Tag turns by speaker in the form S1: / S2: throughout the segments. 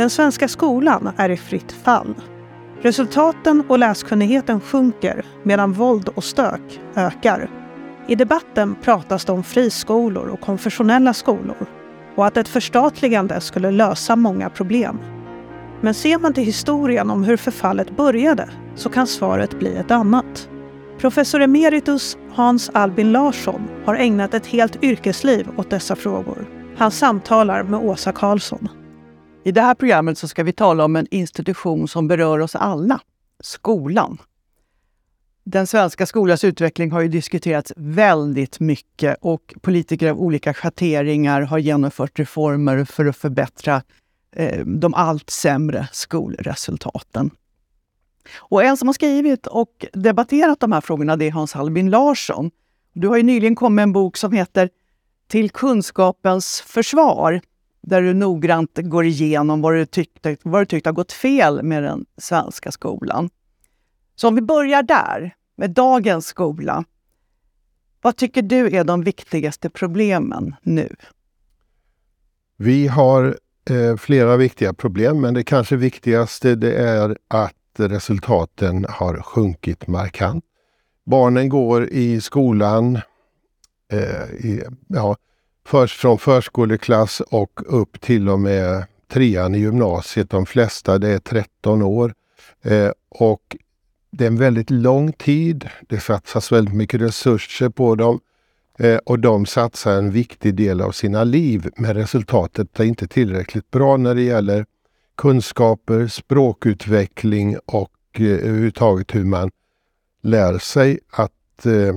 S1: Den svenska skolan är i fritt fall. Resultaten och läskunnigheten sjunker medan våld och stök ökar. I debatten pratas det om friskolor och konfessionella skolor och att ett förstatligande skulle lösa många problem. Men ser man till historien om hur förfallet började så kan svaret bli ett annat. Professor emeritus Hans Albin Larsson har ägnat ett helt yrkesliv åt dessa frågor. Han samtalar med Åsa Karlsson.
S2: I det här programmet så ska vi tala om en institution som berör oss alla, skolan. Den svenska skolans utveckling har ju diskuterats väldigt mycket och politiker av olika schatteringar har genomfört reformer för att förbättra eh, de allt sämre skolresultaten. Och en som har skrivit och debatterat de här frågorna det är Hans Albin Larsson. Du har ju nyligen kommit med en bok som heter Till kunskapens försvar där du noggrant går igenom vad du tyckte, vad du tyckte har gått fel med den svenska skolan. Så om vi börjar där, med dagens skola. Vad tycker du är de viktigaste problemen nu?
S3: Vi har eh, flera viktiga problem, men det kanske viktigaste det är att resultaten har sjunkit markant. Barnen går i skolan eh, i, ja, först från förskoleklass och upp till och med trean i gymnasiet. De flesta det är 13 år. Eh, och det är en väldigt lång tid. Det satsas väldigt mycket resurser på dem. Eh, och de satsar en viktig del av sina liv. Men resultatet är inte tillräckligt bra när det gäller kunskaper, språkutveckling och eh, överhuvudtaget hur man lär sig att eh,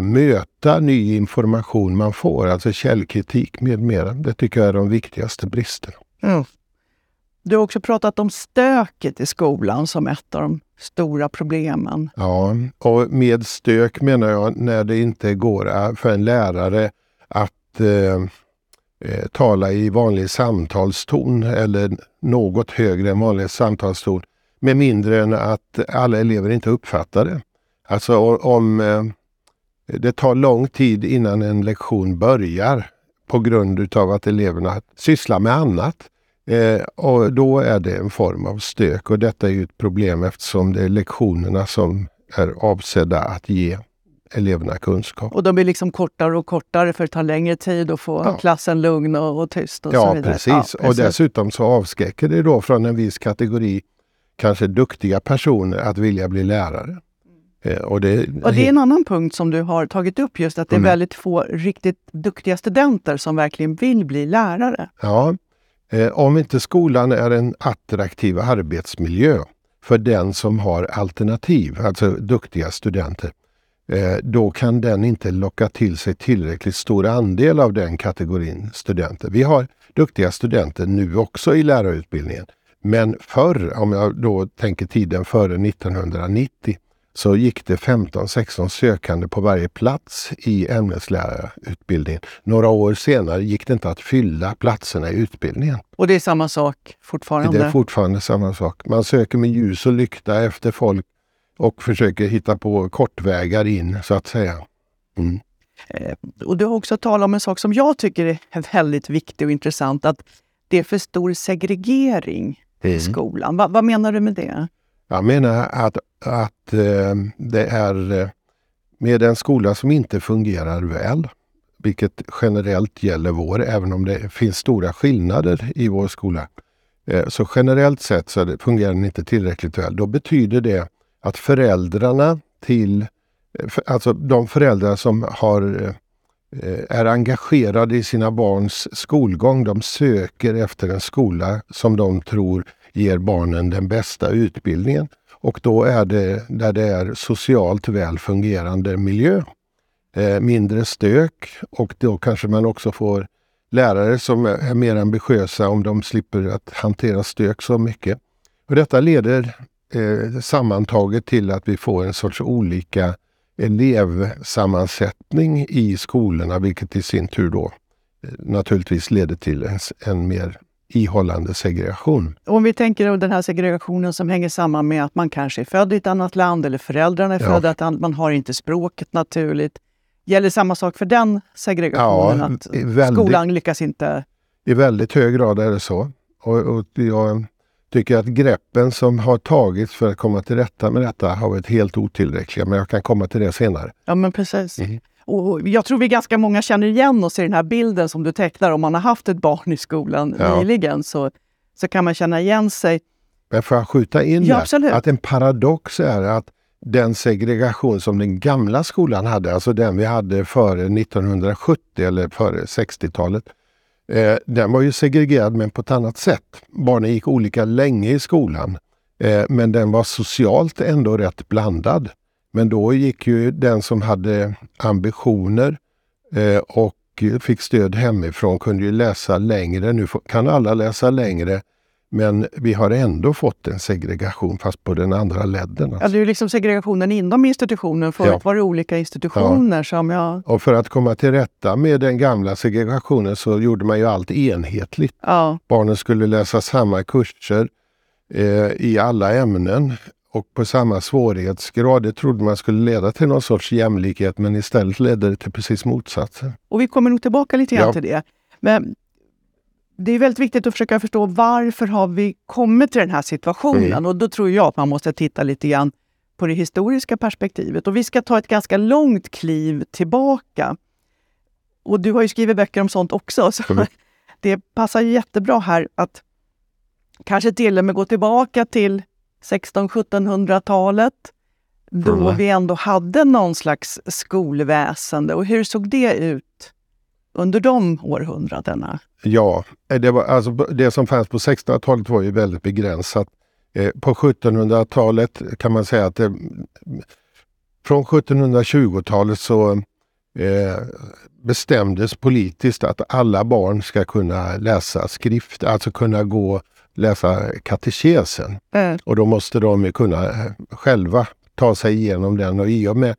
S3: möta ny information man får, alltså källkritik med mera. Det tycker jag är de viktigaste bristerna. Mm.
S2: Du har också pratat om stöket i skolan som ett av de stora problemen.
S3: Ja, och med stök menar jag när det inte går för en lärare att eh, eh, tala i vanlig samtalston eller något högre än vanlig samtalston med mindre än att alla elever inte uppfattar det. Alltså om eh, det tar lång tid innan en lektion börjar på grund utav att eleverna sysslar med annat. Eh, och då är det en form av stök och detta är ett problem eftersom det är lektionerna som är avsedda att ge eleverna kunskap.
S2: Och de blir liksom kortare och kortare för det tar längre tid att få ja. klassen lugn och, och tyst. Och
S3: ja,
S2: så vidare.
S3: Precis. ja, precis. Och dessutom så avskräcker det då från en viss kategori kanske duktiga personer att vilja bli lärare.
S2: Eh, och det, och det är en annan punkt som du har tagit upp, just att det är mm. väldigt få riktigt duktiga studenter som verkligen vill bli lärare.
S3: Ja, eh, om inte skolan är en attraktiv arbetsmiljö för den som har alternativ, alltså duktiga studenter, eh, då kan den inte locka till sig tillräckligt stor andel av den kategorin studenter. Vi har duktiga studenter nu också i lärarutbildningen. Men förr, om jag då tänker tiden före 1990, så gick det 15-16 sökande på varje plats i ämneslärarutbildningen. Några år senare gick det inte att fylla platserna i utbildningen.
S2: Och det är samma sak fortfarande?
S3: Det är fortfarande samma sak. Man söker med ljus och lykta efter folk och försöker hitta på kortvägar in, så att säga. Mm.
S2: Eh, och du har också talat om en sak som jag tycker är väldigt viktig och intressant, att det är för stor segregering mm. i skolan. Va, vad menar du med det?
S3: Jag menar att, att eh, det är eh, med en skola som inte fungerar väl, vilket generellt gäller vår, även om det finns stora skillnader i vår skola. Eh, så generellt sett så det, fungerar den inte tillräckligt väl. Då betyder det att föräldrarna till, eh, alltså de föräldrar som har eh, är engagerade i sina barns skolgång, de söker efter en skola som de tror ger barnen den bästa utbildningen. Och då är det där det är socialt väl fungerande miljö. Eh, mindre stök och då kanske man också får lärare som är mer ambitiösa om de slipper att hantera stök så mycket. Och detta leder eh, sammantaget till att vi får en sorts olika elevsammansättning i skolorna, vilket i sin tur då eh, naturligtvis leder till en, en mer ihållande segregation.
S2: Om vi tänker den här segregationen som hänger samman med att man kanske är född i ett annat land eller föräldrarna är ja. födda i ett annat man har inte språket naturligt. Gäller samma sak för den segregationen? Ja, att väldigt, skolan lyckas inte?
S3: I väldigt hög grad är det så. Och, och jag tycker att greppen som har tagits för att komma till rätta med detta har varit helt otillräckliga. Men jag kan komma till det senare.
S2: Ja, men precis. Mm. Och jag tror vi ganska många känner igen oss i den här bilden som du tecknar. Om man har haft ett barn i skolan ja. nyligen så, så kan man känna igen sig.
S3: Men får jag skjuta in ja, där? Att en paradox är att den segregation som den gamla skolan hade, alltså den vi hade före 1970 eller före 60-talet, eh, den var ju segregerad men på ett annat sätt. Barnen gick olika länge i skolan, eh, men den var socialt ändå rätt blandad. Men då gick ju den som hade ambitioner eh, och fick stöd hemifrån kunde ju läsa längre. Nu kan alla läsa längre men vi har ändå fått en segregation fast på den andra ledden.
S2: Alltså. Ja, det är liksom segregationen inom institutionen. Förut ja. var det olika institutioner ja. som jag...
S3: Och för att komma till rätta med den gamla segregationen så gjorde man ju allt enhetligt. Ja. Barnen skulle läsa samma kurser eh, i alla ämnen och på samma svårighetsgrad. Det trodde man skulle leda till någon sorts jämlikhet men istället ledde det till precis motsatsen.
S2: Och vi kommer nog tillbaka lite grann ja. till det. Men det är väldigt viktigt att försöka förstå varför har vi kommit till den här situationen? Mm. Och då tror jag att man måste titta lite grann på det historiska perspektivet. Och vi ska ta ett ganska långt kliv tillbaka. Och du har ju skrivit böcker om sånt också, så mm. det passar jättebra här att kanske till och med gå tillbaka till 1600-1700-talet då mm. vi ändå hade någon slags skolväsende. Och hur såg det ut under de århundradena?
S3: Ja, det, var, alltså, det som fanns på 1600-talet var ju väldigt begränsat. Eh, på 1700-talet kan man säga att det, från 1720-talet så eh, bestämdes politiskt att alla barn ska kunna läsa skrift, alltså kunna gå läsa katekesen. Mm. Och då måste de kunna eh, själva ta sig igenom den och i och med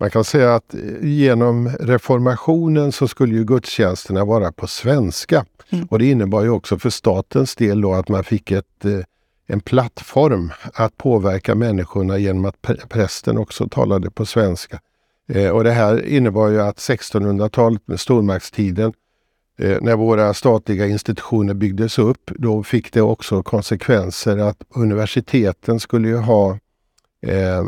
S3: man kan säga att eh, genom reformationen så skulle ju gudstjänsterna vara på svenska. Mm. Och det innebar ju också för statens del då att man fick ett, eh, en plattform att påverka människorna genom att prästen också talade på svenska. Och det här innebar ju att 1600-talet med stormaktstiden när våra statliga institutioner byggdes upp, då fick det också konsekvenser att universiteten skulle ju ha eh,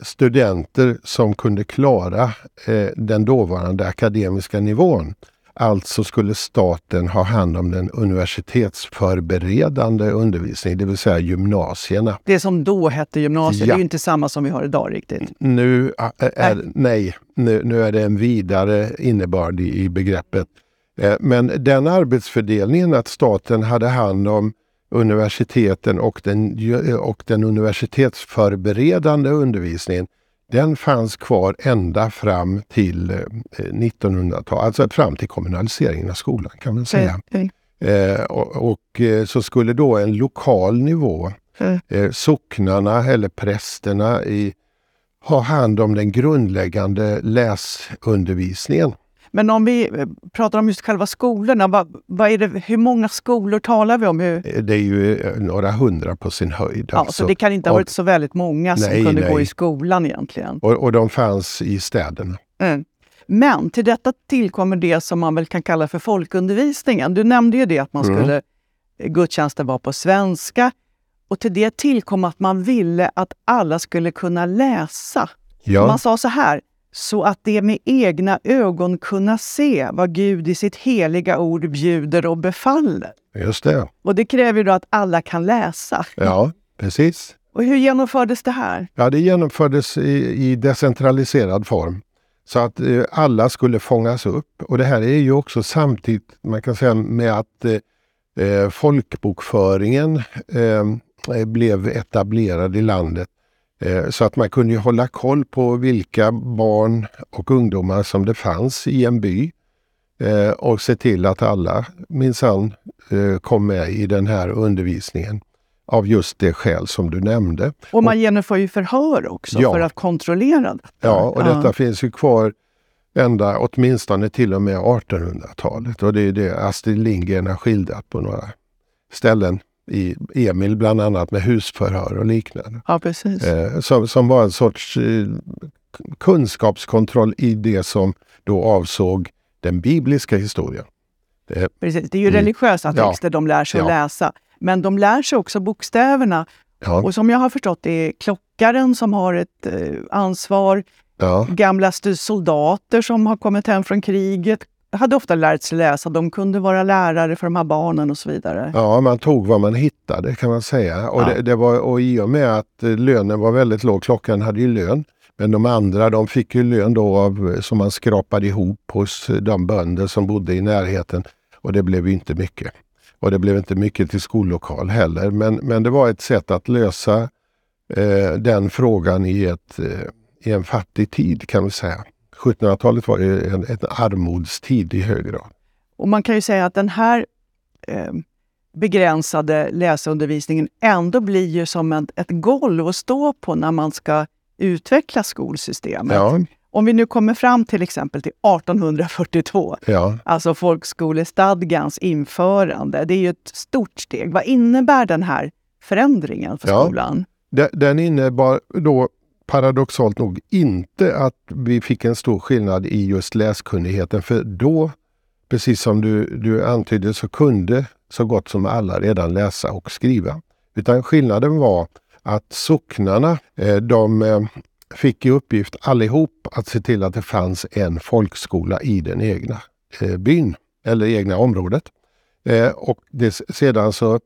S3: studenter som kunde klara eh, den dåvarande akademiska nivån. Alltså skulle staten ha hand om den universitetsförberedande undervisningen, det vill säga gymnasierna.
S2: Det som då hette gymnasiet, ja. det är inte samma som vi har idag riktigt.
S3: Nu är, nej, nej nu, nu, är det en vidare innebörd i, i begreppet. Eh, men den arbetsfördelningen att staten hade hand om universiteten och den, och den universitetsförberedande undervisningen, den fanns kvar ända fram till 1900-talet, eh, alltså fram till kommunaliseringen av skolan kan man säga. Mm. Eh, och, och, eh, så skulle då en lokal nivå, mm. eh, socknarna eller prästerna i, ha hand om den grundläggande läsundervisningen.
S2: Men om vi eh, pratar om just själva skolorna, vad, vad är det, hur många skolor talar vi om? Hur?
S3: Eh, det är ju eh, några hundra på sin höjd.
S2: Ja, alltså. Så det kan inte ha varit så väldigt många som nej, kunde nej. gå i skolan egentligen?
S3: Och, och de fanns i städerna. Mm.
S2: Men till detta tillkommer det som man väl kan kalla för folkundervisningen. Du nämnde ju det att man mm. skulle, gudstjänsten var på svenska. Och till det tillkom att man ville att alla skulle kunna läsa. Ja. Man sa så här, så att de med egna ögon kunna se vad Gud i sitt heliga ord bjuder och befaller.
S3: Just det.
S2: Och det kräver då att alla kan läsa.
S3: Ja, precis.
S2: Och hur genomfördes det här?
S3: Ja, det genomfördes i, i decentraliserad form. Så att eh, alla skulle fångas upp. Och det här är ju också samtidigt, man kan säga med att eh, eh folkbokföringen eh, blev etablerad i landet så att man kunde hålla koll på vilka barn och ungdomar som det fanns i en by. eh, och se till att alla minsann eh, kom med i den här undervisningen av just det skäl som du nämnde.
S2: Och man genomför ju förhör också
S3: Ja.
S2: för att kontrollera detta.
S3: Ja, och detta finns ju kvar ända åtminstone till och med 1800-talet. Och det är det Astrid Lindgren har skildrat på några ställen i Emil bland annat med husförhör och liknande.
S2: Ja, precis.
S3: Eh, som, som var en sorts eh, kunskapskontroll i det som då avsåg den bibliska historien. Det,
S2: precis. Det är ju
S3: Mm.
S2: religiösa
S3: Ja.
S2: texter de lär sig att
S3: Ja.
S2: läsa. Men de lär sig också bokstäverna.
S3: ja,
S2: Och som jag har förstått det är klockaren som har ett eh, ansvar.
S3: ja,
S2: Gamla soldater som har kommit hem från kriget hade ofta lärt sig läsa. De kunde vara lärare för de här barnen och så vidare.
S3: ja, man tog vad man hittade kan man säga. Och,
S2: Ja.
S3: det, det var, och i och med att eh, lönen var väldigt låg, klockan hade ju lön, men de andra de fick ju lön då av, eh, som man skrapade ihop hos eh, de bönder som bodde i närheten. Och det blev ju inte mycket. Och det blev inte mycket till skollokal heller. Men, men det var ett sätt att lösa eh, den frågan i, ett, eh, i en fattig tid kan vi säga. 1700-talet var ju en, en armodstid i hög grad.
S2: Och man kan ju säga att den här eh, begränsade läsundervisningen ändå blir ju som ett, ett golv att stå på när man ska utveckla skolsystemet.
S3: Ja,
S2: Om vi nu kommer fram till exempel till 1842,
S3: ja.
S2: alltså folkskolestadgans införande. Det är ju ett stort steg. Vad innebär den här förändringen för
S3: Ja.
S2: skolan?
S3: De- Den innebar då paradoxalt nog inte att vi fick en stor skillnad i just läskunnigheten. För då, precis som du, du antydde, så kunde så gott som alla redan läsa och skriva. Utan skillnaden var att socknarna, eh, de eh, fick i uppgift allihop att se till att det fanns en folkskola i den egna eh, byn eller egna området. Och det, sedan så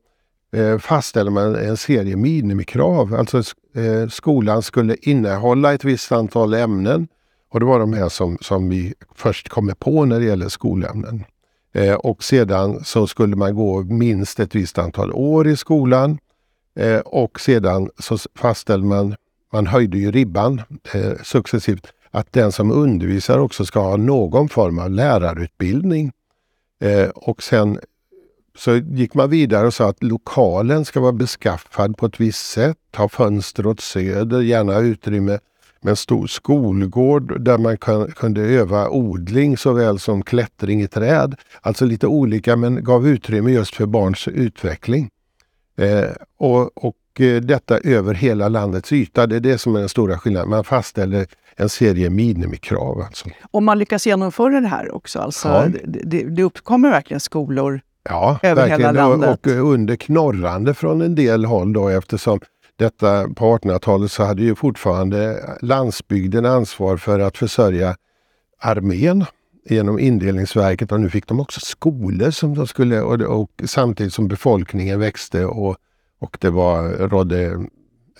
S3: eh, fastställer man en serie minimikrav. Alltså eh, skolan skulle innehålla ett visst antal ämnen. Och det var de här som, som vi först kommer på när det gäller skolämnen. Eh, och sedan så skulle man gå minst ett visst antal år i skolan. Eh, och sedan så fastställde man, man höjde ju ribban eh, successivt, att den som undervisar också ska ha någon form av lärarutbildning. Eh, och sen så gick man vidare och sa att lokalen ska vara beskaffad på ett visst sätt, ha fönster åt söder, gärna utrymme med en stor skolgård där man kunde öva odling såväl som klättring i träd. Alltså lite olika men gav utrymme just för barns utveckling. Eh, och och eh, detta över hela landets yta, det är det som är den stora skillnaden. Man fastställer en serie minimikrav. Alltså.
S2: Om man lyckas genomföra det här också, alltså,
S3: Ja.
S2: det, det, det uppkommer verkligen skolor
S3: Ja,
S2: Över hela
S3: verkligen. Och,
S2: landet.
S3: och under knorrande från en del håll då eftersom detta på 1800-talet så hade ju fortfarande landsbygden ansvar för att försörja armén genom indelningsverket och nu fick de också skolor som de skulle och, och samtidigt som befolkningen växte och, och det var, rådde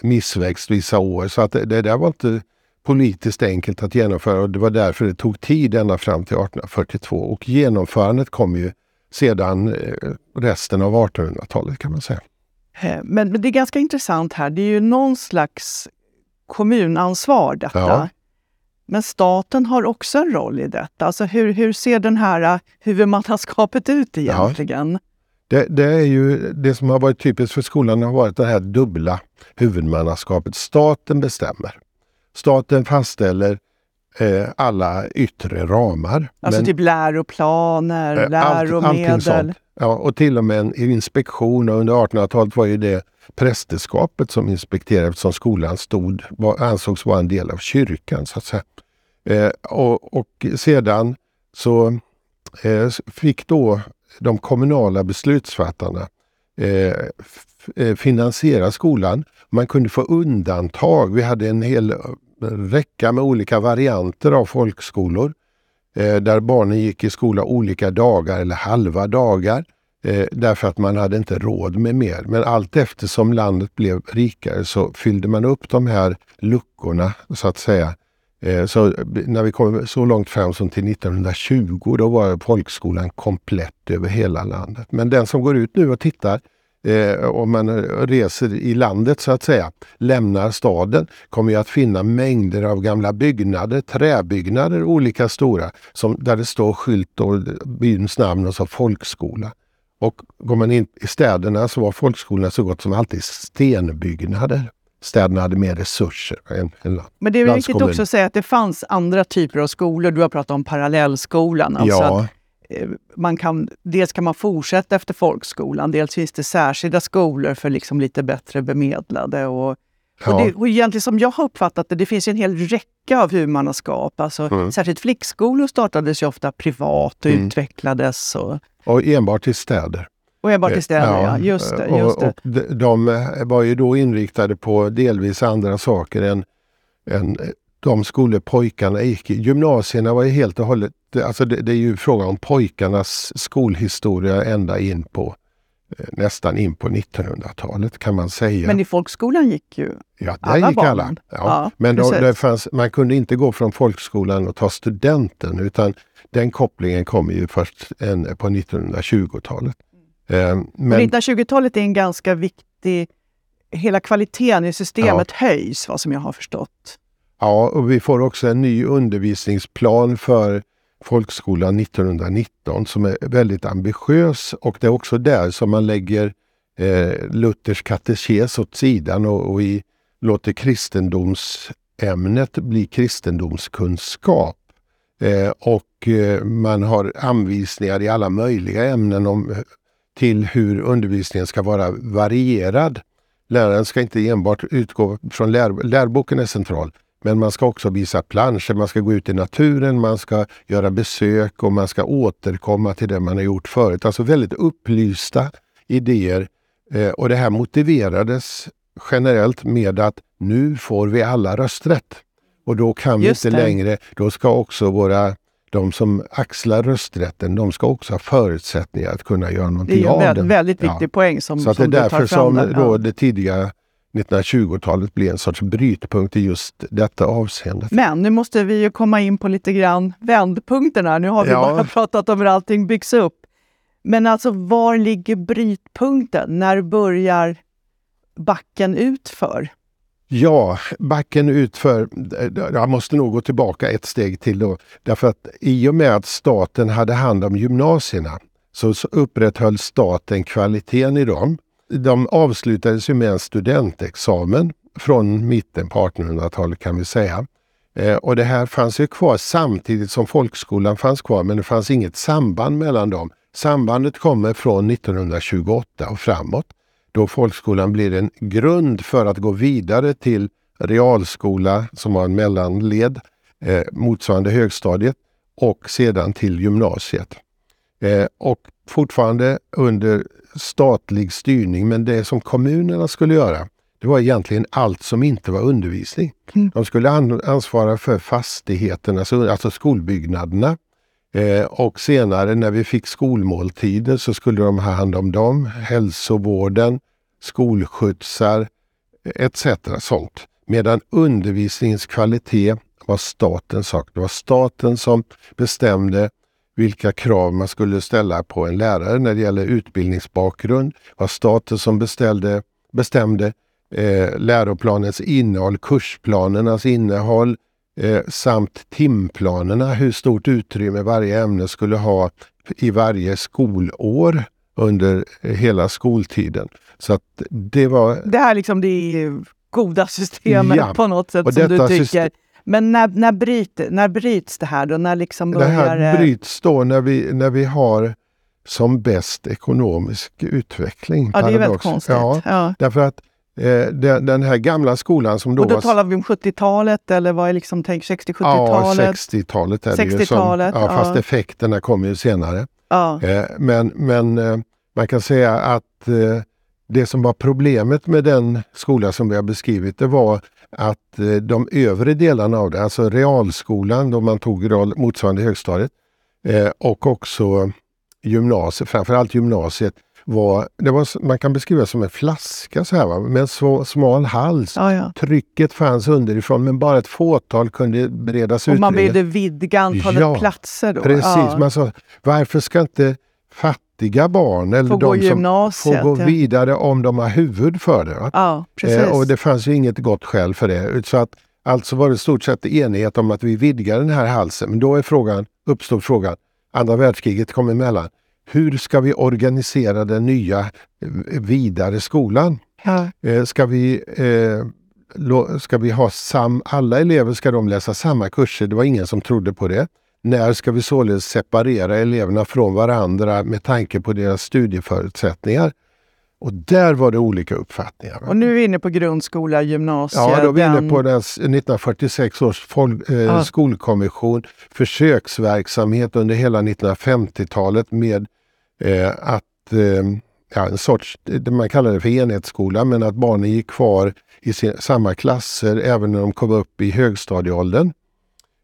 S3: missväxt vissa år. Så att det, det där var inte politiskt enkelt att genomföra och det var därför det tog tid ända fram till 1842 och genomförandet kom ju sedan eh, resten av 1800-talet kan man säga.
S2: Eh, Men, men det är ganska intressant här. Det är ju någon slags kommunansvar detta.
S3: Ja.
S2: Men staten har också en roll i detta. Alltså hur, hur ser den här eh, huvudmannaskapet ut egentligen?
S3: Det, det är ju det som har varit typiskt för skolan har varit det här dubbla huvudmannaskapet. Staten bestämmer. Staten fastställer eh, alla yttre ramar.
S2: Alltså
S3: men-
S2: typ läroplaner,
S3: Eh, allt-
S2: läromedel.
S3: sånt. Ja, och till och med en inspektion. Och under 1800-talet var ju det prästerskapet som inspekterade eftersom skolan stod, var, ansågs vara en del av kyrkan. så att säga. Eh, och, och sedan så eh, fick då de kommunala beslutsfattarna eh, eh, finansiera skolan. Man kunde få undantag. Vi hade en hel räcka med olika varianter av folkskolor eh, där barnen gick i skola olika dagar eller halva dagar eh, därför att man hade inte råd med mer. Men allt eftersom landet blev rikare så fyllde man upp de här luckorna så att säga. Eh, så när vi kom så långt fram som till 1920 då var folkskolan komplett över hela landet. Men den som går ut nu och tittar eh, om man reser i landet så att säga, lämnar staden, kommer jag att finna mängder av gamla byggnader, träbyggnader, olika stora, som, där det står skylt och byns namn och så folkskola. Och går man in i städerna så var folkskolorna så gott som alltid stenbyggnader. Städerna hade mer resurser än, än
S2: Men det är viktigt också att säga att det fanns andra typer av skolor. Du har pratat om parallellskolan. Alltså
S3: ja.
S2: Eh, man kan, dels kan man fortsätta efter folkskolan, dels finns det särskilda skolor för liksom lite bättre bemedlade. Och,
S3: Ja.
S2: och, det, och egentligen som jag har uppfattat det, det finns en hel räcka av huvudmannaskap. Alltså,
S3: Mm.
S2: Särskilt flickskolor startades ju ofta privat och
S3: Mm.
S2: utvecklades. Och,
S3: Och enbart i städer.
S2: och enbart i städer, ja. Just det. Just
S3: och,
S2: det.
S3: och de var ju då inriktade på delvis andra saker än, än de skolor pojkarna gick i. Gymnasierna var ju helt och hållet, alltså det, det är ju fråga om pojkarnas skolhistoria ända in på eh, nästan in på 1900-talet kan man säga.
S2: Men i folkskolan gick ju
S3: ja, där
S2: alla
S3: gick
S2: barn.
S3: alla. Ja.
S2: Ja,
S3: Men då, det fanns, man kunde inte gå från folkskolan och ta studenten utan den kopplingen kom ju först en, på 1920-talet. Eh,
S2: Och
S3: men
S2: 1920-talet är en ganska viktig... Hela kvaliteten i systemet höjs, vad som jag har förstått.
S3: Ja, och vi får också en ny undervisningsplan för folkskolan 1919 som är väldigt ambitiös och det är också där som man lägger eh, Luthers katekes åt sidan och, och i, låter kristendomsämnet bli kristendomskunskap. Eh, och eh, man har anvisningar i alla möjliga ämnen om, eh, till hur undervisningen ska vara varierad. Läraren ska inte enbart utgå från lär, läroboken är central, men man ska också visa planscher, man ska gå ut i naturen, man ska göra besök och man ska återkomma till det man har gjort förut. Alltså väldigt upplysta idéer. Eh, och det här motiverades generellt med att nu får vi alla rösträtt. Och då kan vi
S2: Just
S3: inte
S2: det.
S3: längre, då ska också våra de som axlar rösträtten, de ska också ha förutsättningar att kunna göra
S2: Det är
S3: någonting
S2: ju en
S3: av
S2: väldigt,
S3: den.
S2: väldigt
S3: Ja.
S2: viktig poäng som,
S3: Så att det är
S2: som
S3: därför som
S2: där.
S3: då
S2: Ja.
S3: det tidiga 1920-talet blir en sorts brytpunkt i just detta avseende.
S2: Men nu måste vi ju komma in på lite grann vändpunkterna. Nu har vi
S3: Ja.
S2: bara pratat om hur allting byggs upp. Men alltså, var ligger brytpunkten? När börjar backen utför?
S3: Ja, backen utför, jag måste nog gå tillbaka ett steg till då. Därför att i och med att staten hade hand om gymnasierna så så upprätthöll staten kvaliteten i dem. De avslutades ju med en studentexamen från mitten på 1800-talet kan vi säga. Eh, och det här fanns ju kvar samtidigt som folkskolan fanns kvar men det fanns inget samband mellan dem. Sambandet kommer från 1928 och framåt då folkskolan blir en grund för att gå vidare till realskola som var en mellanled eh, motsvarande högstadiet och sedan till gymnasiet. Eh, och fortfarande under statlig styrning men det som kommunerna skulle göra det var egentligen allt som inte var undervisning.
S2: Mm.
S3: De skulle an- ansvara för fastigheterna, alltså skolbyggnaderna. Eh, och senare när vi fick skolmåltider så skulle de ha hand om dem, hälsovården, skolskjutsar etc. sånt. Medan undervisningens kvalitet var statens sak. Det var staten som bestämde vilka krav man skulle ställa på en lärare när det gäller utbildningsbakgrund. Var staten som beställde, bestämde eh, läroplanens innehåll, kursplanernas innehåll eh, samt timplanerna, hur stort utrymme varje ämne skulle ha i varje skolår under eh, hela skoltiden. Så att det var
S2: Det här liksom det goda systemet
S3: Ja,
S2: på något sätt
S3: och
S2: som du tycker.
S3: system-
S2: Men när, när, bryter, när bryts det här då? När liksom
S3: Det
S2: börjar
S3: här
S2: det-
S3: bryts då när vi, när vi har som bäst ekonomisk utveckling.
S2: Ja, det är väldigt konstigt.
S3: Ja,
S2: Ja.
S3: därför att eh, den, den här gamla skolan som då
S2: Och då
S3: var...
S2: talar vi om 70-talet eller vad är liksom tänk
S3: Ja,
S2: 60-70-talet?
S3: 60-talet är det ju. Som,
S2: 60-talet,
S3: ja, fast
S2: ja.
S3: effekterna kommer ju senare.
S2: Ja.
S3: Eh, men men eh, man kan säga att eh, det som var problemet med den skola som vi har beskrivit, det var att eh, de övre delarna av det, alltså realskolan då man tog motsvarande högstadiet eh, och också gymnasiet, framförallt gymnasiet, var, det var, man kan beskriva som en flaska så här, va? med en så, smal hals.
S2: Ja, ja.
S3: Trycket fanns underifrån men bara ett fåtal kunde beredas
S2: Och man
S3: utrymme.
S2: ville vidga antalet
S3: Ja,
S2: platser då?
S3: Precis, man sa varför ska inte duktiga barn eller
S2: Får gå
S3: de som
S2: gymnasiet.
S3: får gå vidare om de har huvud för det.
S2: Ja.
S3: Eh, och det fanns ju inget gott skäl för det. Så att, alltså var det stort sett enighet om att vi vidgar den här halsen. Men då är frågan, uppstod frågan, andra världskriget kom emellan. Hur ska vi organisera den nya eh, vidare skolan?
S2: ja.
S3: Eh, ska, vi, eh, ska vi ha sam, alla elever ska de läsa samma kurser? Det var ingen som trodde på det. När ska vi således separera eleverna från varandra med tanke på deras studieförutsättningar? Och där var det olika uppfattningar.
S2: Och nu är vi inne på grundskola, gymnasiet.
S3: Ja, då är vi inne
S2: den-
S3: på den s- 1946 års fol- eh,
S2: Ja.
S3: skolkommission, försöksverksamhet under hela 1950-talet med eh, att, eh, ja, en sorts, man kallar det för enhetsskola, men att barnen gick kvar i sin, samma klasser även när de kom upp i högstadieåldern.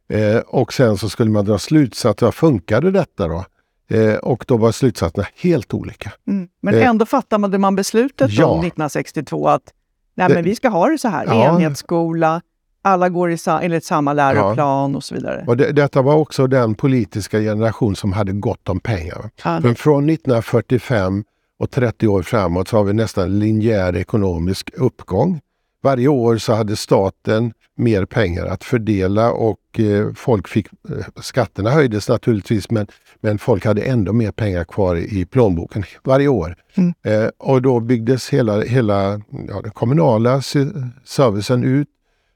S3: Eh, och sen så skulle man dra slutsatser, vad funkade detta då? Eh, och då var slutsatserna helt olika.
S2: Mm. Men
S3: Eh,
S2: ändå fattade man beslutet
S3: ja.
S2: om 1962 att nej, men vi ska ha det så här.
S3: Ja.
S2: Enhetsskola, alla går i sa- enligt samma läroplan och så vidare.
S3: Och det, detta var också den politiska generation som hade gott om pengar.
S2: Ja.
S3: Men från 1945 och 30 år framåt så har vi nästan linjär ekonomisk uppgång. Varje år så hade staten mer pengar att fördela och eh, folk fick, eh, skatterna höjdes naturligtvis men, men folk hade ändå mer pengar kvar i, plånboken varje år.
S2: Mm.
S3: Eh, och då byggdes hela, hela ja, den kommunala se- servicen ut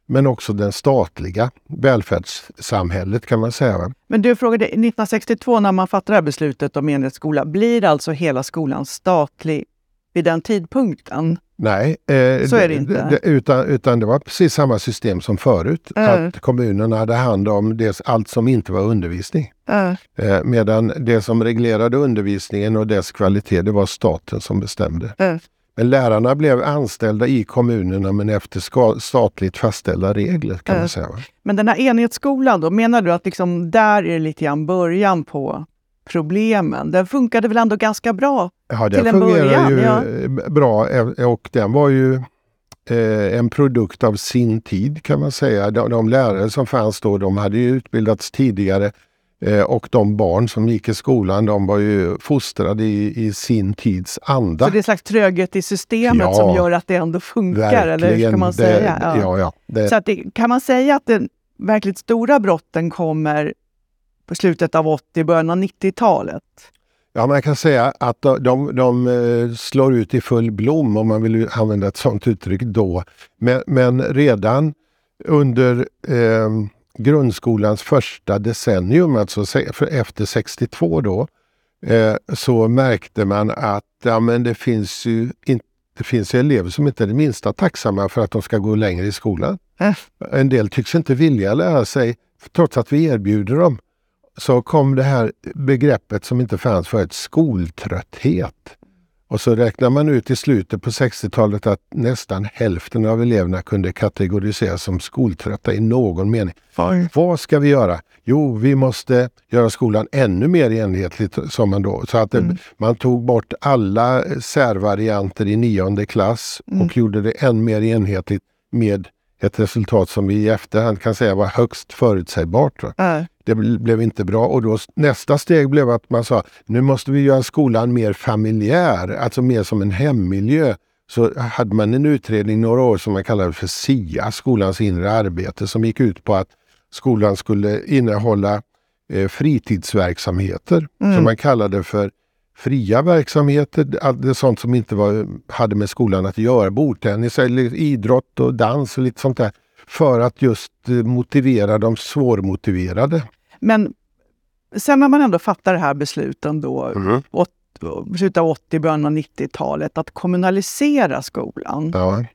S3: men också den statliga välfärdssamhället kan man säga.
S2: Men du frågade 1962 när man fattade det här beslutet om enhetsskola, blir alltså hela skolan statlig vid den tidpunkten?
S3: Nej, eh,
S2: Så är det inte.
S3: utan, utan det var precis samma system som förut.
S2: Mm.
S3: Att kommunerna hade hand om det, allt som inte var undervisning.
S2: Äh,
S3: Eh, medan det som reglerade undervisningen och dess kvalitet, det var staten som bestämde.
S2: äh.
S3: Men lärarna blev anställda i kommunerna men efter statligt fastställda regler kan
S2: Mm.
S3: man säga.
S2: Men den här enhetsskolan då, menar du att liksom där är det lite grann början på problemen? Den funkade väl ändå ganska bra?
S3: Ja,
S2: Till
S3: den
S2: en början,
S3: ju
S2: ja.
S3: eh, bra eh, och den var ju eh, en produkt av sin tid kan man säga. De, de lärare som fanns då, de hade ju utbildats tidigare eh, och de barn som gick i skolan, de var ju fostrade i, i sin tids anda.
S2: Så det är en slags tröghet i systemet
S3: Ja,
S2: som gör att det ändå funkar, eller hur ska man
S3: det-
S2: säga?
S3: Ja, ja. det,
S2: Så att det, kan man säga att den verkligt stora brotten kommer på slutet av 80, början av 90-talet?
S3: Ja, man kan säga att de, de, eh, slår ut i full blom om man vill använda ett sådant uttryck då. Men, men redan under eh, grundskolans första decennium, alltså efter 62 då, eh, så märkte man att ja, men det finns ju inte det finns elever som inte är det minsta tacksamma för att de ska gå längre i skolan.
S2: Äh.
S3: En del tycks inte vilja lära sig trots att vi erbjuder dem så kom det här begreppet som inte fanns förut, skoltrötthet. Och så räknar man ut i slutet på 60-talet att nästan hälften av eleverna kunde kategoriseras som skoltrötta i någon mening. Vad ska vi göra? Jo, vi måste göra skolan ännu mer enhetligt, som man då. Så att det,
S2: Mm.
S3: man tog bort alla särvarianter i nionde klass
S2: Mm.
S3: och gjorde det än mer enhetligt med ett resultat som vi i efterhand kan säga var högst förutsägbart.
S2: Äh.
S3: Det bl- blev inte bra och då nästa steg blev att man sa nu måste vi göra skolan mer familjär, alltså mer som en hemmiljö. Så hade man en utredning några år som man kallade för SIA, skolans inre arbete, som gick ut på att skolan skulle innehålla eh, fritidsverksamheter,
S2: Mm.
S3: som man kallade för fria verksamheter, det sånt som inte var, hade med skolan att göra, bordtennis, eller idrott och dans och lite sånt där, för att just eh, motivera de svårmotiverade.
S2: Men sen när man ändå fattar det här besluten då, åt, slutet av 80, början av 90-talet, att kommunalisera skolan.
S3: Ja.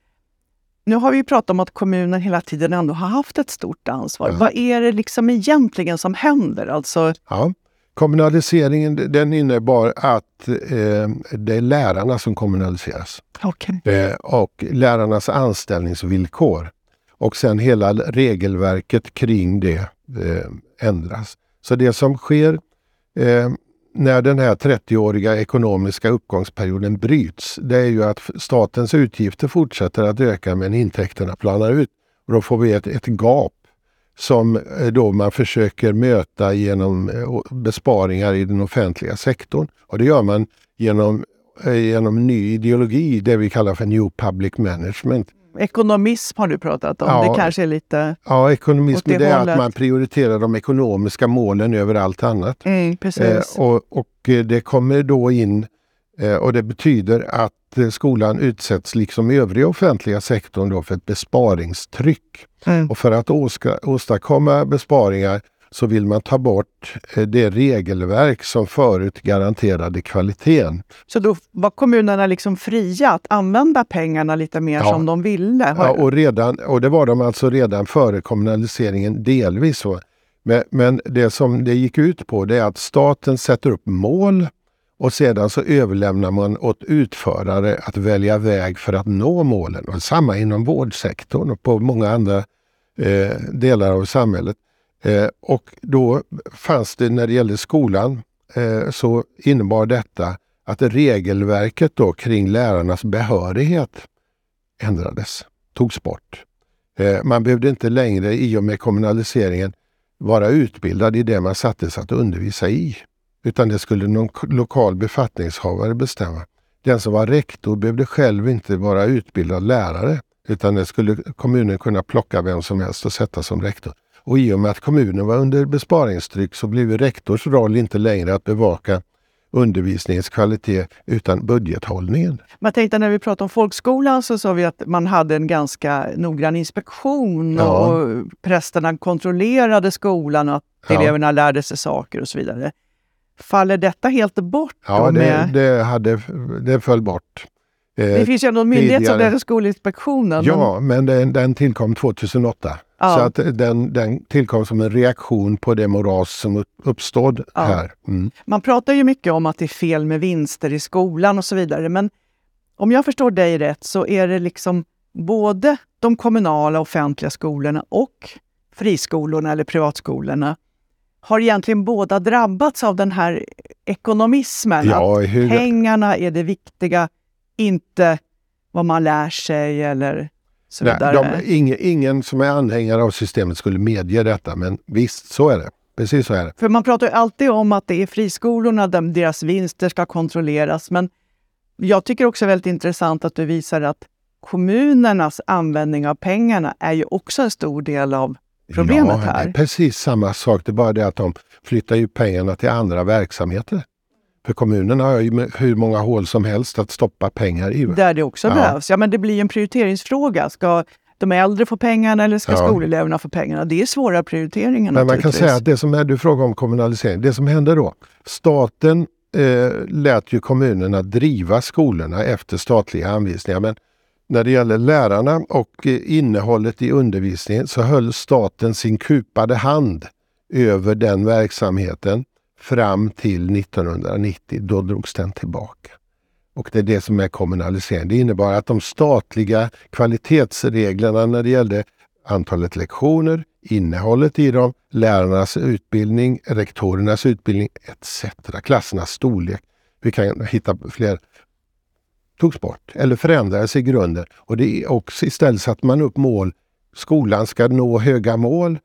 S2: Nu har vi ju pratat om att kommunen hela tiden ändå har haft ett stort ansvar.
S3: Ja.
S2: Vad är det liksom egentligen som händer? Alltså,
S3: Ja. Kommunaliseringen den innebar att eh, det är lärarna som kommunaliseras
S2: okay.
S3: eh, och lärarnas anställningsvillkor. Och sen hela regelverket kring det eh, ändras. Så det som sker eh, när den här 30-åriga ekonomiska uppgångsperioden bryts, det är ju att statens utgifter fortsätter att öka men intäkterna planar ut. Och då får vi ett, ett gap som eh, då man försöker möta genom eh, besparingar i den offentliga sektorn. Och det gör man genom, eh, genom ny ideologi, det vi kallar för New Public Management.
S2: Ekonomism har du pratat om.
S3: Ja.
S2: det kanske är lite...
S3: Ja, ekonomism
S2: det
S3: det är att man prioriterar de ekonomiska målen över allt annat.
S2: Mm, precis.
S3: Eh, och, och eh, det kommer då in eh, och det betyder att eh, skolan utsätts liksom övriga offentliga sektorn då för ett besparingstryck.
S2: Mm.
S3: Och för att åska, åstadkomma besparingar så vill man ta bort eh, det regelverk som förut garanterade kvaliteten.
S2: Så då var kommunerna liksom fria att använda pengarna lite mer
S3: Ja.
S2: som de ville?
S3: Ja, och, redan, och det var de alltså redan före kommunaliseringen delvis. Så. Men, men det som det gick ut på det är att staten sätter upp mål och sedan så överlämnar man åt utförare att välja väg för att nå målen. Och samma inom vårdsektorn och på många andra eh, delar av samhället. Eh, och då fanns det när det gällde skolan eh, så innebar detta att regelverket då kring lärarnas behörighet ändrades, togs bort. Eh, man behövde inte längre i och med kommunaliseringen vara utbildad i det man sattes att undervisa i. Utan det skulle någon lokal befattningshavare bestämma. Den som var rektor behövde själv inte vara utbildad lärare utan det skulle kommunen kunna plocka vem som helst och sätta som rektor. Och i och med att kommunen var under besparingstryck så blev rektors roll inte längre att bevaka undervisningens kvalitet utan budgethållningen.
S2: Man tänkte när vi pratade om folkskolan så sa vi att man hade en ganska noggrann inspektion
S3: Ja.
S2: och prästerna kontrollerade skolan och att
S3: Ja.
S2: eleverna lärde sig saker och så vidare. Faller detta helt bort?
S3: Ja, det,
S2: med,
S3: det, hade, det föll bort. Eh,
S2: det finns ju ändå en myndighet som
S3: tidigare-
S2: heter Skolinspektionen. men-
S3: Ja, men den, den tillkom 2008.
S2: Ja.
S3: Så att den, den tillkom som en reaktion på det moras som upp- uppstod
S2: Ja.
S3: här. Mm.
S2: Man pratar ju mycket om att det är fel med vinster i skolan och så vidare. Men om jag förstår dig rätt så är det liksom både de kommunala offentliga skolorna och friskolorna eller privatskolorna har egentligen båda drabbats av den här ekonomismen. att
S3: Ja, hur,
S2: pengarna är det viktiga, inte vad man lär sig eller så
S3: nej,
S2: vidare.
S3: de, ingen, ingen som är anhängare av systemet skulle medge detta, men visst, så är det. Precis så är det.
S2: För man pratar ju alltid om att det är friskolorna, där deras vinster ska kontrolleras. Men jag tycker också väldigt intressant att du visar att kommunernas användning av pengarna är ju också en stor del av problemet
S3: ja,
S2: här.
S3: Det är precis samma sak, det är bara det att de flyttar ju pengarna till andra verksamheter. För kommunerna har ju hur många hål som helst att stoppa pengar i.
S2: Där det också
S3: Ja.
S2: behövs. Ja, men det blir en prioriteringsfråga. Ska de äldre få pengarna eller ska
S3: Ja.
S2: skoleleverna få pengarna? Det är svåra prioriteringar
S3: Men man kan säga att det som är, du frågar om kommunalisering, det som hände då, staten eh, lät ju kommunerna driva skolorna efter statliga anvisningar. Men när det gäller lärarna och eh, innehållet i undervisningen så höll staten sin kupade hand över den verksamheten fram till 1990. Då drogs den tillbaka. Och det är det som är kommunalisering. Det innebar att de statliga kvalitetsreglerna när det gällde antalet lektioner, innehållet i dem, lärarnas utbildning, rektorernas utbildning etc. Klassernas storlek. Vi kan hitta fler togs bort eller förändrades i grunden. Och det är också istället satte man upp mål. Skolan ska nå höga mål,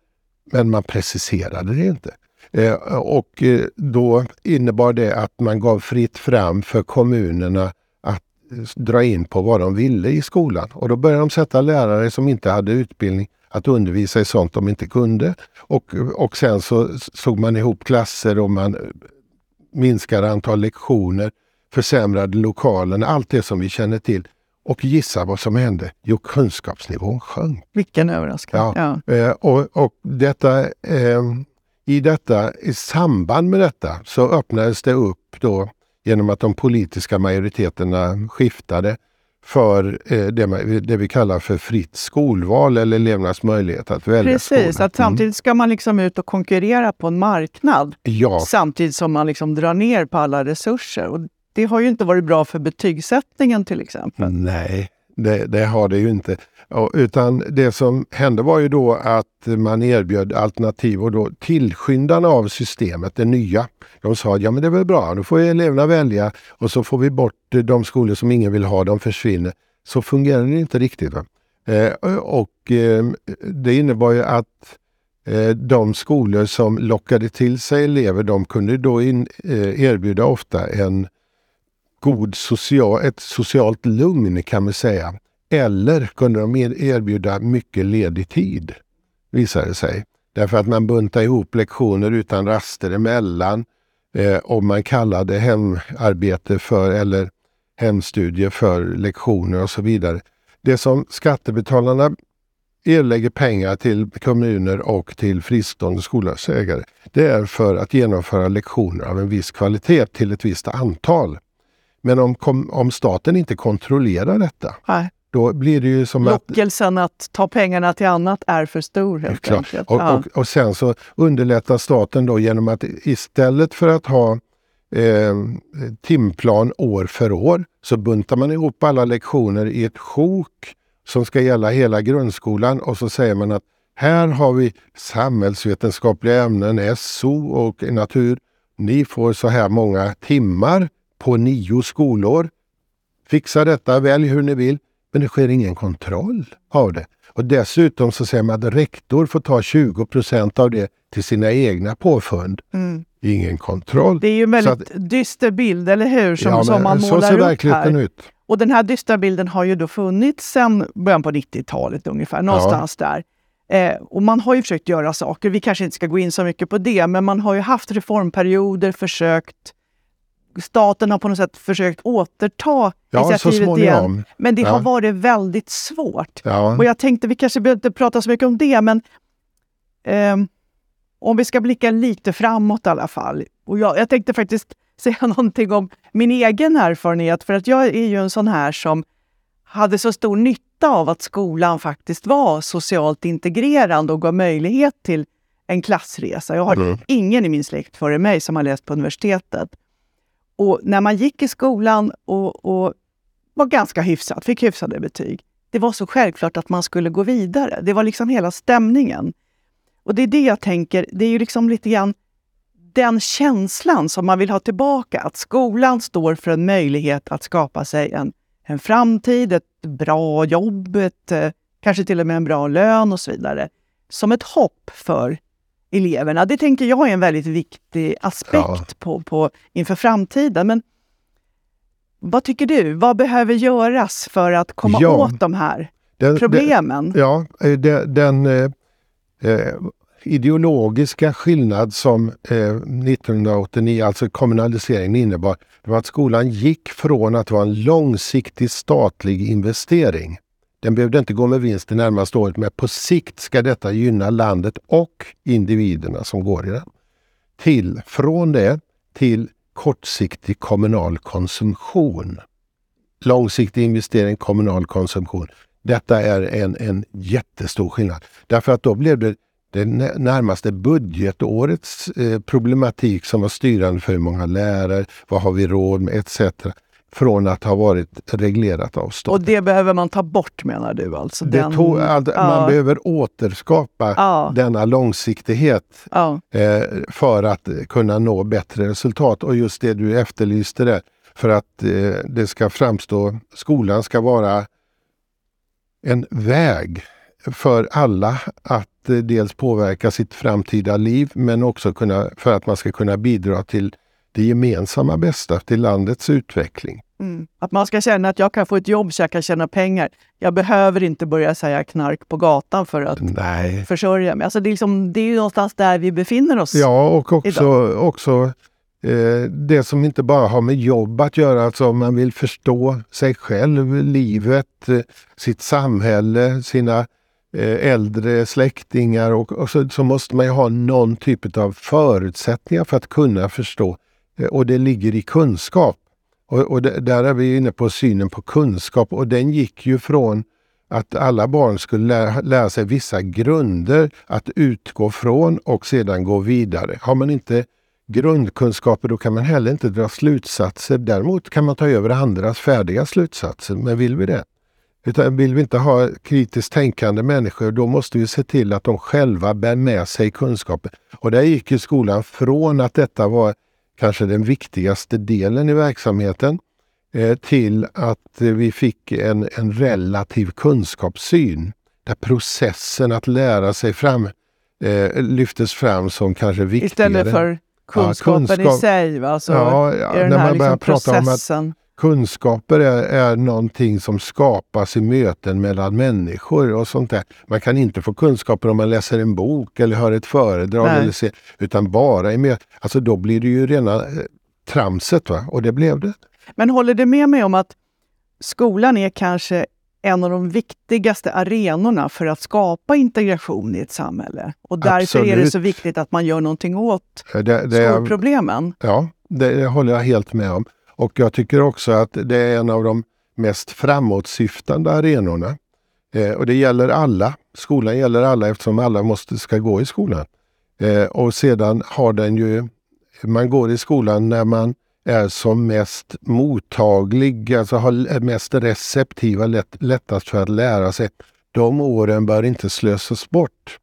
S3: men man preciserade det inte. Eh, och eh, då innebar det att man gav fritt fram för kommunerna att eh, dra in på vad de ville i skolan. Och då började de sätta lärare som inte hade utbildning att undervisa i sånt de inte kunde. Och, och sen så såg man ihop klasser och man minskade antal lektioner, försämrade lokalerna, allt det som vi känner till. Och gissa vad som hände? Jo, kunskapsnivån sjönk.
S2: Vilken överraskning.
S3: Ja.
S2: Ja.
S3: Eh, och, och detta, eh, i detta, i samband med detta så öppnades det upp då genom att de politiska majoriteterna skiftade för eh, det, vi kallar för fritt skolval eller elevernas möjlighet att välja
S2: Precis,
S3: skola.
S2: att samtidigt ska man liksom ut och konkurrera på en marknad
S3: Mm. Ja,
S2: samtidigt som man liksom drar ner på alla resurser. Och det har ju inte varit bra för betygssättningen till exempel.
S3: Nej, det, det har det ju inte. Utan det som hände var ju då att man erbjöd alternativ och då tillskyndarna av systemet, det nya, de sa ja men det är väl bra, då får eleverna välja och så får vi bort de skolor som ingen vill ha, de försvinner. Så fungerar det inte riktigt. Va? Eh, och ehm, det innebar ju att eh, de skolor som lockade till sig elever de kunde då in, eh, erbjuda ofta en god social, ett socialt lugn kan man säga. Eller kunde de erbjuda mycket ledig tid, visade det sig. Därför att man buntade ihop lektioner utan raster emellan eh, och man kallade hemarbete för, eller hemstudier för lektioner och så vidare. Det som skattebetalarna erlägger pengar till kommuner och till fristående skolhusägare det är för att genomföra lektioner av en viss kvalitet till ett visst antal. Men om, om staten inte kontrollerar detta,
S2: Nej.
S3: då blir det ju som
S2: Lockelsen att... att ta pengarna till annat är för stor helt
S3: klart.
S2: enkelt.
S3: Och,
S2: Ja.
S3: och, och sen så underlättar staten då genom att istället för att ha eh, timplan år för år så buntar man ihop alla lektioner i ett sjok som ska gälla hela grundskolan och så säger man att här har vi samhällsvetenskapliga ämnen, SO och natur. Ni får så här många timmar på nio skolor. Fixa detta, välj hur ni vill. Men det sker ingen kontroll av det. Och dessutom så säger man att rektor får ta 20 procent av det till sina egna påfund.
S2: Mm.
S3: Ingen kontroll.
S2: Det är ju en
S3: Så
S2: väldigt dyster bild, eller hur? Som,
S3: Ja,
S2: som man
S3: så
S2: målar
S3: ser
S2: upp
S3: verkligheten
S2: här.
S3: ut.
S2: Och den här dystra bilden har ju då funnits sedan början på 90-talet ungefär, någonstans där. Eh, och man har ju försökt göra saker. Vi kanske inte ska gå in så mycket på det, men man har ju haft reformperioder, försökt Staten har på något sätt försökt återta
S3: Ja,
S2: initiativet igen. Men det
S3: Ja.
S2: har varit väldigt svårt.
S3: Ja.
S2: Och jag tänkte, vi kanske behöver inte prata så mycket om det, men ehm, om vi ska blicka lite framåt i alla fall. Och jag, jag tänkte faktiskt säga någonting om min egen erfarenhet, för att jag är ju en sån här som hade så stor nytta av att skolan faktiskt var socialt integrerande och gav möjlighet till en klassresa. Jag har
S3: Mm.
S2: ingen i min släkt före mig som har läst på universitetet. Och när man gick i skolan och, och var ganska hyfsat, fick hyfsade betyg, det var så självklart att man skulle gå vidare. Det var liksom hela stämningen. Och det är det jag tänker, det är ju liksom lite grann den känslan som man vill ha tillbaka. Att skolan står för en möjlighet att skapa sig en, en framtid, ett bra jobb, ett, eh, kanske till och med en bra lön och så vidare. Som ett hopp för eleverna. Det tänker jag är en väldigt viktig aspekt
S3: Ja.
S2: på, på, inför framtiden. Men vad tycker du? Vad behöver göras för att komma
S3: Ja.
S2: åt de här
S3: Den-
S2: problemen?
S3: Ja, eh, de- den eh, eh, ideologiska skillnad som eh, 1989, alltså kommunaliseringen innebar, var att skolan gick från att vara en långsiktig statlig investering. Den behövde inte gå med vinst det närmaste året, men på sikt ska detta gynna landet och individerna som går i den. Till, från det till kortsiktig kommunal konsumtion. Långsiktig investering, kommunal konsumtion. Detta är en, en jättestor skillnad. Därför att då blev det det närmaste budgetårets eh, problematik som var styrande för hur många lärare, vad har vi råd med etc. Från att ha varit reglerat av staten.
S2: Och det behöver man ta bort menar du? Alltså den,
S3: tog, att
S2: ja,
S3: Man behöver återskapa
S2: Ja.
S3: denna långsiktighet
S2: ja,
S3: eh, för att kunna nå bättre resultat. Och just det du efterlyste där, för att eh, det ska framstå, skolan ska vara en väg för alla att eh, dels påverka sitt framtida liv men också kunna, för att man ska kunna bidra till det gemensamma bästa, till landets utveckling.
S2: mm. Att man ska känna att jag kan få ett jobb så jag kan tjäna pengar. Jag behöver inte börja säga knark på gatan för att
S3: Nej.
S2: försörja mig. Alltså det, är liksom, det är ju någonstans där vi befinner oss.
S3: Ja, och också, också eh, det som inte bara har med jobb att göra, alltså om man vill förstå sig själv, livet, eh, sitt samhälle, sina eh, äldre släktingar och, och så, så måste man ju ha någon typ av förutsättningar för att kunna förstå. Eh, och det ligger i kunskap. Och, och där är vi inne på synen på kunskap och den gick ju från att alla barn skulle lära, lära sig vissa grunder att utgå från och sedan gå vidare. Har man inte grundkunskaper då kan man heller inte dra slutsatser. Däremot kan man ta över andras färdiga slutsatser. Men vill vi det? Utan vill vi inte ha kritiskt tänkande människor då måste vi se till att de själva bär med sig kunskapen. Och där gick ju skolan från att detta var kanske den viktigaste delen i verksamheten eh, till att eh, vi fick en, en relativ kunskapssyn. Där processen att lära sig fram eh, lyftes fram som kanske viktigare.
S2: Istället för kunskapen
S3: ja, kunskap,
S2: i sig? Va? Alltså,
S3: ja, ja, när man börjar
S2: liksom
S3: prata om
S2: processen.
S3: att kunskaper är, är någonting som skapas i möten mellan människor och sånt där. Man kan inte få kunskaper om man läser en bok eller hör ett föredrag
S2: Nej.
S3: eller ser, utan bara i möten. Alltså då blir det ju rena eh, tramset va? och det blev det.
S2: Men håller du med mig om att skolan är kanske en av de viktigaste arenorna för att skapa integration i ett samhälle? Och därför är det
S3: Absolut.
S2: så viktigt att man gör någonting åt
S3: Det, det
S2: skolproblemen.
S3: Ja, det, det håller jag helt med om. Och jag tycker också att det är en av de mest framåtsyftande arenorna. Eh, och det gäller alla. Skolan gäller alla eftersom alla måste ska gå i skolan. Eh, och sedan har den ju, man går i skolan när man är som mest mottaglig, alltså har är mest receptiva, lätt, lättast för att lära sig. De åren bör inte slösas bort.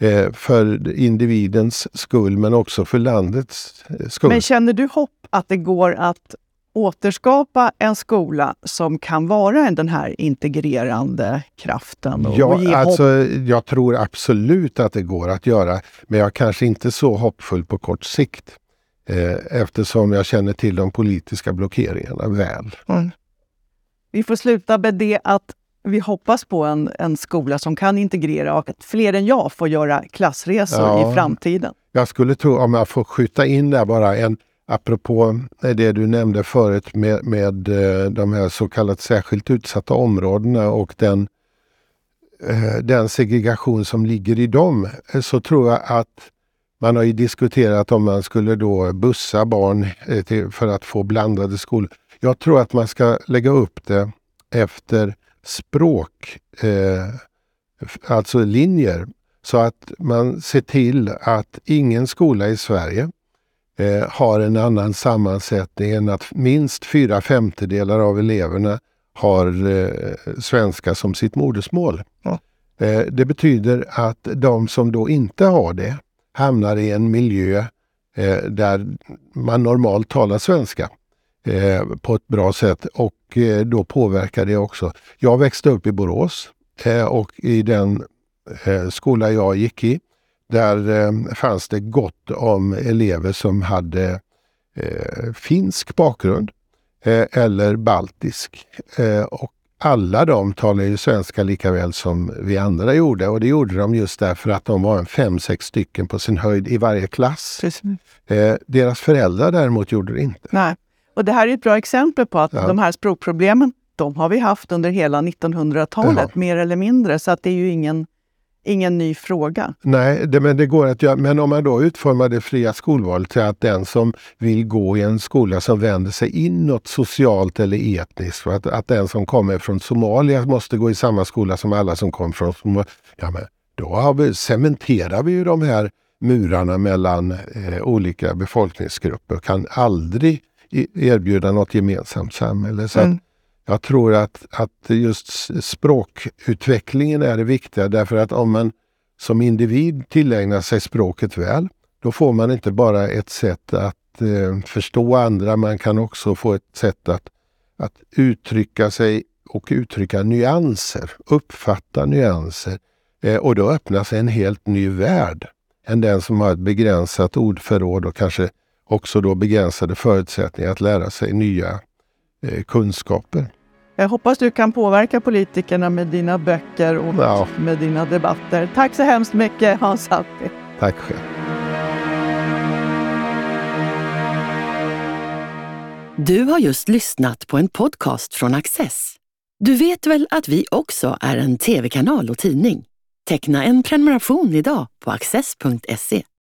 S3: Eh, för individens skull men också för landets eh, skull.
S2: Men känner du hopp att det går att återskapa en skola som kan vara den här integrerande kraften och, och
S3: Ja,
S2: ge
S3: alltså, jag tror absolut att det går att göra, men jag är kanske inte så hoppfull på kort sikt. Eh, eftersom jag känner till de politiska blockeringarna väl.
S2: Vi får sluta med det att vi hoppas på en, en skola som kan integrera och att fler än jag får göra klassresor
S3: Ja.
S2: i framtiden.
S3: Jag skulle tro, om jag får skjuta in där bara en, apropå eh, det du nämnde förut med, med eh, de här så kallat särskilt utsatta områdena och den, eh, den segregation som ligger i dem, så tror jag att man har ju diskuterat om man skulle då bussa barn till, för att få blandade skolor. Jag tror att man ska lägga upp det efter språk, eh, alltså linjer. Så att man ser till att ingen skola i Sverige eh, har en annan sammansättning än att minst fyra femtedelar av eleverna har eh, svenska som sitt modersmål.
S2: Ja.
S3: Eh, det betyder att de som då inte har det hamnar i en miljö eh, där man normalt talar svenska eh, på ett bra sätt och eh, då påverkar det också. Jag växte upp i Borås och i den skola jag gick i där eh, fanns det gott om elever som hade eh, finsk bakgrund eh, eller baltisk. Eh, och alla de talar ju svenska lika väl som vi andra gjorde och det gjorde de just därför att de var en fem, sex stycken på sin höjd i varje klass. Eh, deras föräldrar däremot gjorde det inte.
S2: Nej. Och det här är ett bra exempel på att
S3: Ja.
S2: de här språkproblemen, de har vi haft under hela 1900-talet,
S3: Ja.
S2: mer eller mindre. Så att det är ju ingen, ingen ny fråga.
S3: Nej, det, men det går att göra. Men om man då utformar det fria skolvalet till att den som vill gå i en skola som vänder sig inåt socialt eller etniskt, att, att den som kommer från Somalia måste gå i samma skola som alla som kommer från Somalia. Ja, men då har vi, cementerar vi ju de här murarna mellan eh, olika befolkningsgrupper och kan aldrig i- erbjuda något gemensamt samhälle. Så
S2: Mm
S3: jag tror att, att just språkutvecklingen är det viktiga därför att om man som individ tillägnar sig språket väl, då får man inte bara ett sätt att eh, förstå andra, man kan också få ett sätt att, att uttrycka sig och uttrycka nyanser, uppfatta nyanser. Eh, och då öppnar sig en helt ny värld än den som har ett begränsat ordförråd och kanske också då begränsade förutsättningar att lära sig nya kunskaper.
S2: Jag hoppas du kan påverka politikerna med dina böcker och
S3: Ja.
S2: med dina debatter. Tack så hemskt mycket Hans Alpi.
S3: Tack själv.
S4: Du har just lyssnat på en podcast från Access. Du vet väl att vi också är en tv-kanal och tidning? Teckna en prenumeration idag på access.se.